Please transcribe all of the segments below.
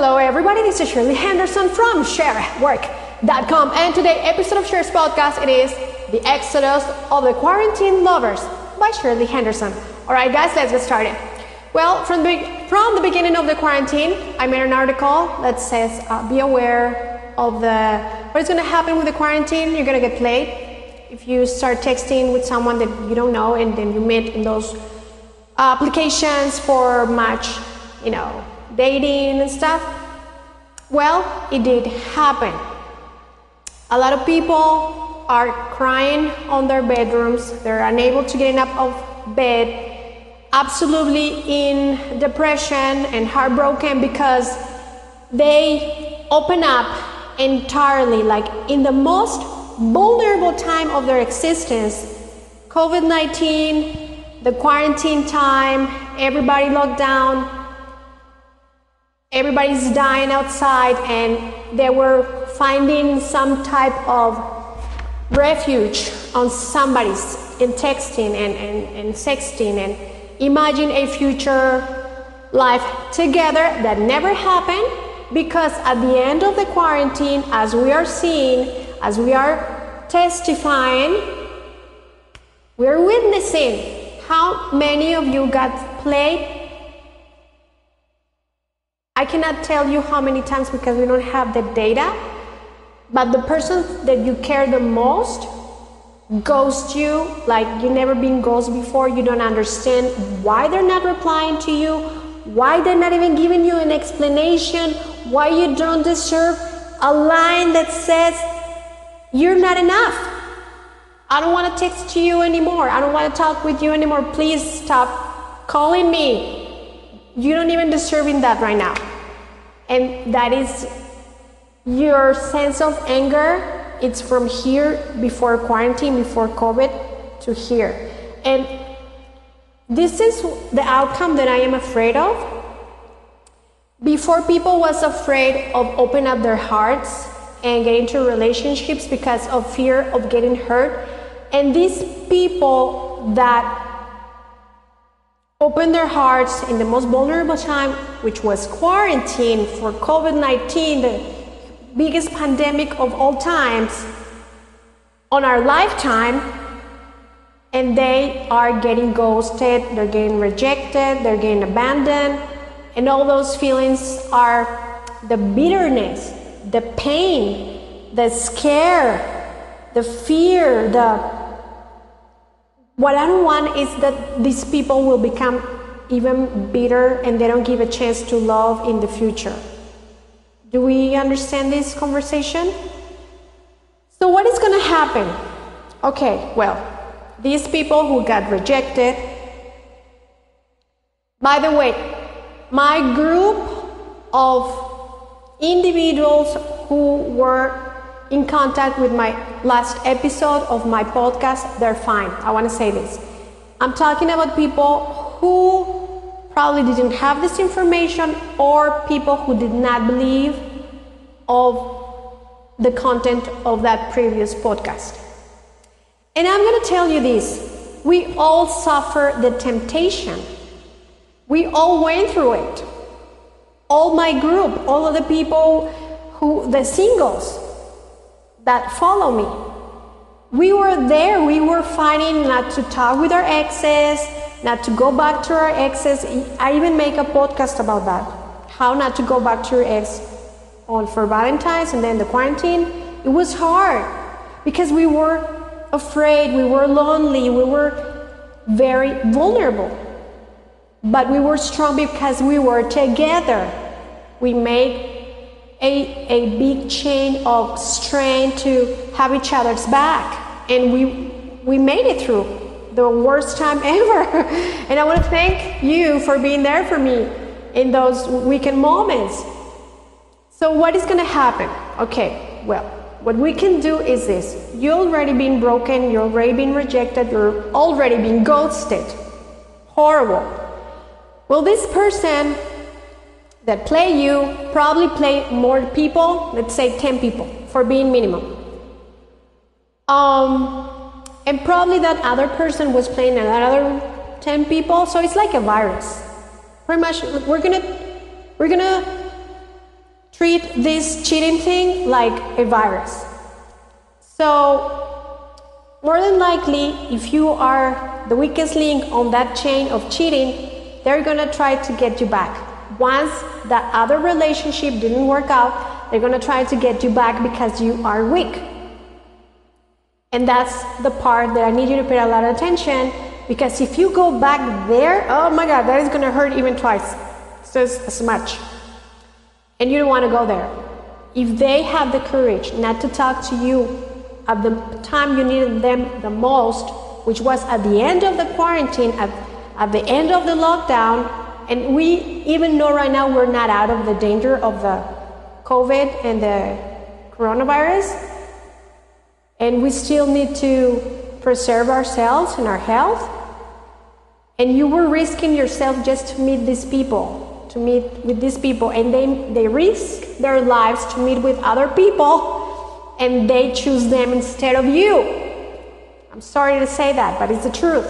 Hello, everybody. This is Shirley Henderson from ShareWork.com, and today episode of Share's podcast it is the Exodus of the Quarantine Lovers by Shirley Henderson. All right, guys, let's get started. Well, from the from the beginning of the quarantine, I made an article that says uh, be aware of the what is going to happen with the quarantine. You're going to get played if you start texting with someone that you don't know, and then you meet in those applications for much, you know, dating and stuff? Well, it did happen. A lot of people are crying on their bedrooms, they're unable to get up of bed, absolutely in depression and heartbroken because they open up entirely, like in the most vulnerable time of their existence. COVID 19, the quarantine time, everybody locked down, everybody's dying outside and they were finding some type of refuge on somebody's in texting and, and, and sexting. And imagine a future life together that never happened because at the end of the quarantine as we are seeing as we are testifying we're witnessing how many of you got played I cannot tell you how many times because we don't have the data, but the person that you care the most ghosts you like you never been ghosted before. You don't understand why they're not replying to you, why they're not even giving you an explanation, why you don't deserve a line that says you're not enough. I don't want to text to you anymore. I don't want to talk with you anymore. Please stop calling me. You don't even deserve that right now and that is your sense of anger. It's from here before quarantine before covid to here. And this is the outcome that i am afraid of. Before people was afraid of open up their hearts and get into relationships because of fear of getting hurt. And these people that opened their hearts in the most vulnerable time, which was quarantine for COVID 19, the biggest pandemic of all times, on our lifetime, and they are getting ghosted, they're getting rejected, they're getting abandoned, and all those feelings are the bitterness, the pain, the scare, the fear, the what I don't want is that these people will become even bitter and they don't give a chance to love in the future. Do we understand this conversation? So, what is going to happen? Okay, well, these people who got rejected, by the way, my group of individuals who were in contact with my last episode of my podcast, they're fine. I want to say this. I'm talking about people who probably didn't have this information or people who did not believe of the content of that previous podcast. And I'm going to tell you this we all suffer the temptation, we all went through it. All my group, all of the people who, the singles, that follow me. We were there, we were fighting not to talk with our exes, not to go back to our exes. I even make a podcast about that. How not to go back to your ex on for Valentine's and then the quarantine. It was hard because we were afraid, we were lonely, we were very vulnerable. But we were strong because we were together. We made a, a big chain of strength to have each other's back. And we, we made it through the worst time ever. and I want to thank you for being there for me in those weekend moments. So, what is going to happen? Okay, well, what we can do is this you already been broken, you're already been rejected, you're already been ghosted. Horrible. Well, this person that play you probably play more people, let's say 10 people for being minimum. Um, and probably that other person was playing another 10 people, so it's like a virus. Pretty much, we're gonna, we're gonna treat this cheating thing like a virus. So, more than likely, if you are the weakest link on that chain of cheating, they're gonna try to get you back. Once that other relationship didn't work out, they're gonna try to get you back because you are weak. And that's the part that I need you to pay a lot of attention because if you go back there, oh my God, that is gonna hurt even twice, just as much. And you don't wanna go there. If they have the courage not to talk to you at the time you needed them the most, which was at the end of the quarantine, at, at the end of the lockdown, and we even know right now we're not out of the danger of the COVID and the coronavirus, and we still need to preserve ourselves and our health. And you were risking yourself just to meet these people, to meet with these people, and they, they risk their lives to meet with other people and they choose them instead of you. I'm sorry to say that, but it's the truth.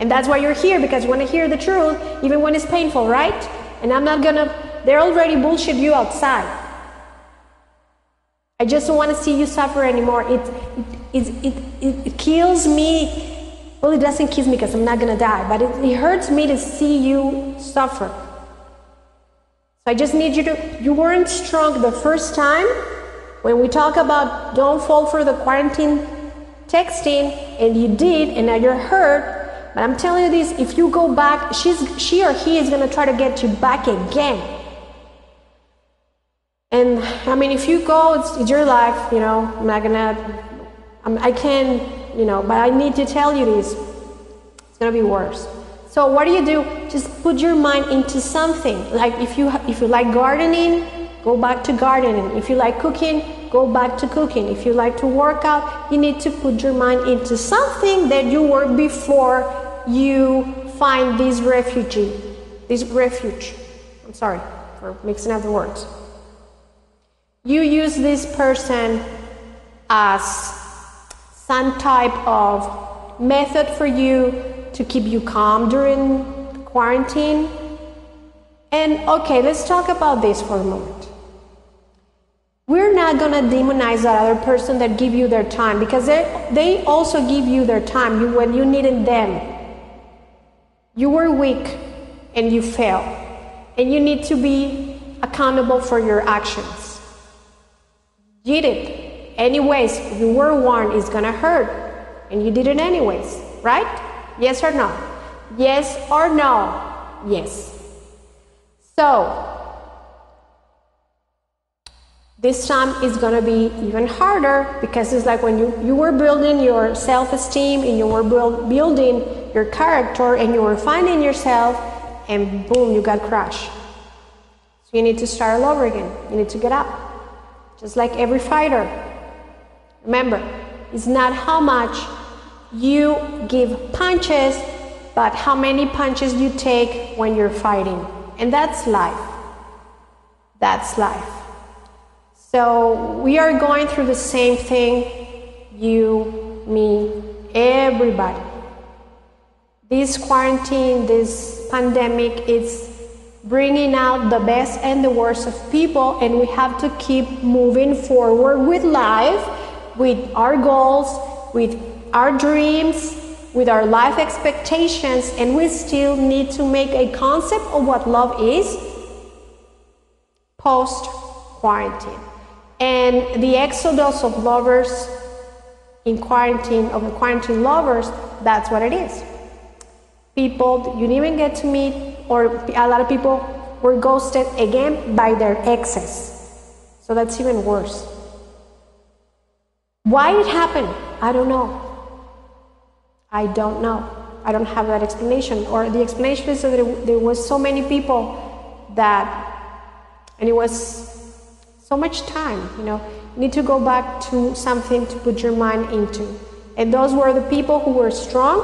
And that's why you're here because you want to hear the truth even when it's painful, right? And I'm not gonna, they're already bullshit you outside. I just don't want to see you suffer anymore. It, it, it, it, it kills me. Well, it doesn't kill me because I'm not gonna die, but it, it hurts me to see you suffer. So I just need you to, you weren't strong the first time, when we talk about don't fall for the quarantine texting, and you did, and now you're hurt, but I'm telling you this if you go back, she's, she or he is going to try to get you back again. And I mean, if you go, it's, it's your life, you know, I'm not going to, I can, you know, but I need to tell you this. It's going to be worse. So what do you do? Just put your mind into something. Like if you if you like gardening, go back to gardening. If you like cooking, go back to cooking. If you like to work out, you need to put your mind into something that you were before you find this refugee, this refuge. I'm sorry for mixing up the words. You use this person as some type of method for you to keep you calm during quarantine. And okay, let's talk about this for a moment. We're not going to demonize that other person that give you their time because they, they also give you their time you, when you needed them. You were weak and you failed. And you need to be accountable for your actions. Did it. Anyways, you were warned it's to hurt. And you did it anyways, right? Yes or no? Yes or no? Yes. So, this time is going to be even harder because it's like when you, you were building your self esteem and you were build, building your character and you were finding yourself, and boom, you got crushed. So you need to start all over again. You need to get up. Just like every fighter. Remember, it's not how much you give punches, but how many punches you take when you're fighting. And that's life. That's life. So we are going through the same thing, you, me, everybody. This quarantine, this pandemic, it's bringing out the best and the worst of people, and we have to keep moving forward with life, with our goals, with our dreams, with our life expectations, and we still need to make a concept of what love is post quarantine. And the exodus of lovers in quarantine, of the quarantine lovers, that's what it is. People you didn't even get to meet, or a lot of people were ghosted again by their exes. So that's even worse. Why it happened? I don't know. I don't know. I don't have that explanation. Or the explanation is that there was so many people that, and it was so much time, you know. You need to go back to something to put your mind into. And those were the people who were strong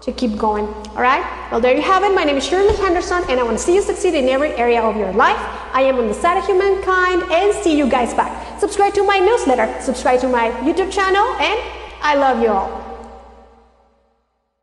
to keep going. All right? Well, there you have it. My name is Shirley Henderson, and I want to see you succeed in every area of your life. I am on the side of humankind, and see you guys back. Subscribe to my newsletter, subscribe to my YouTube channel, and I love you all.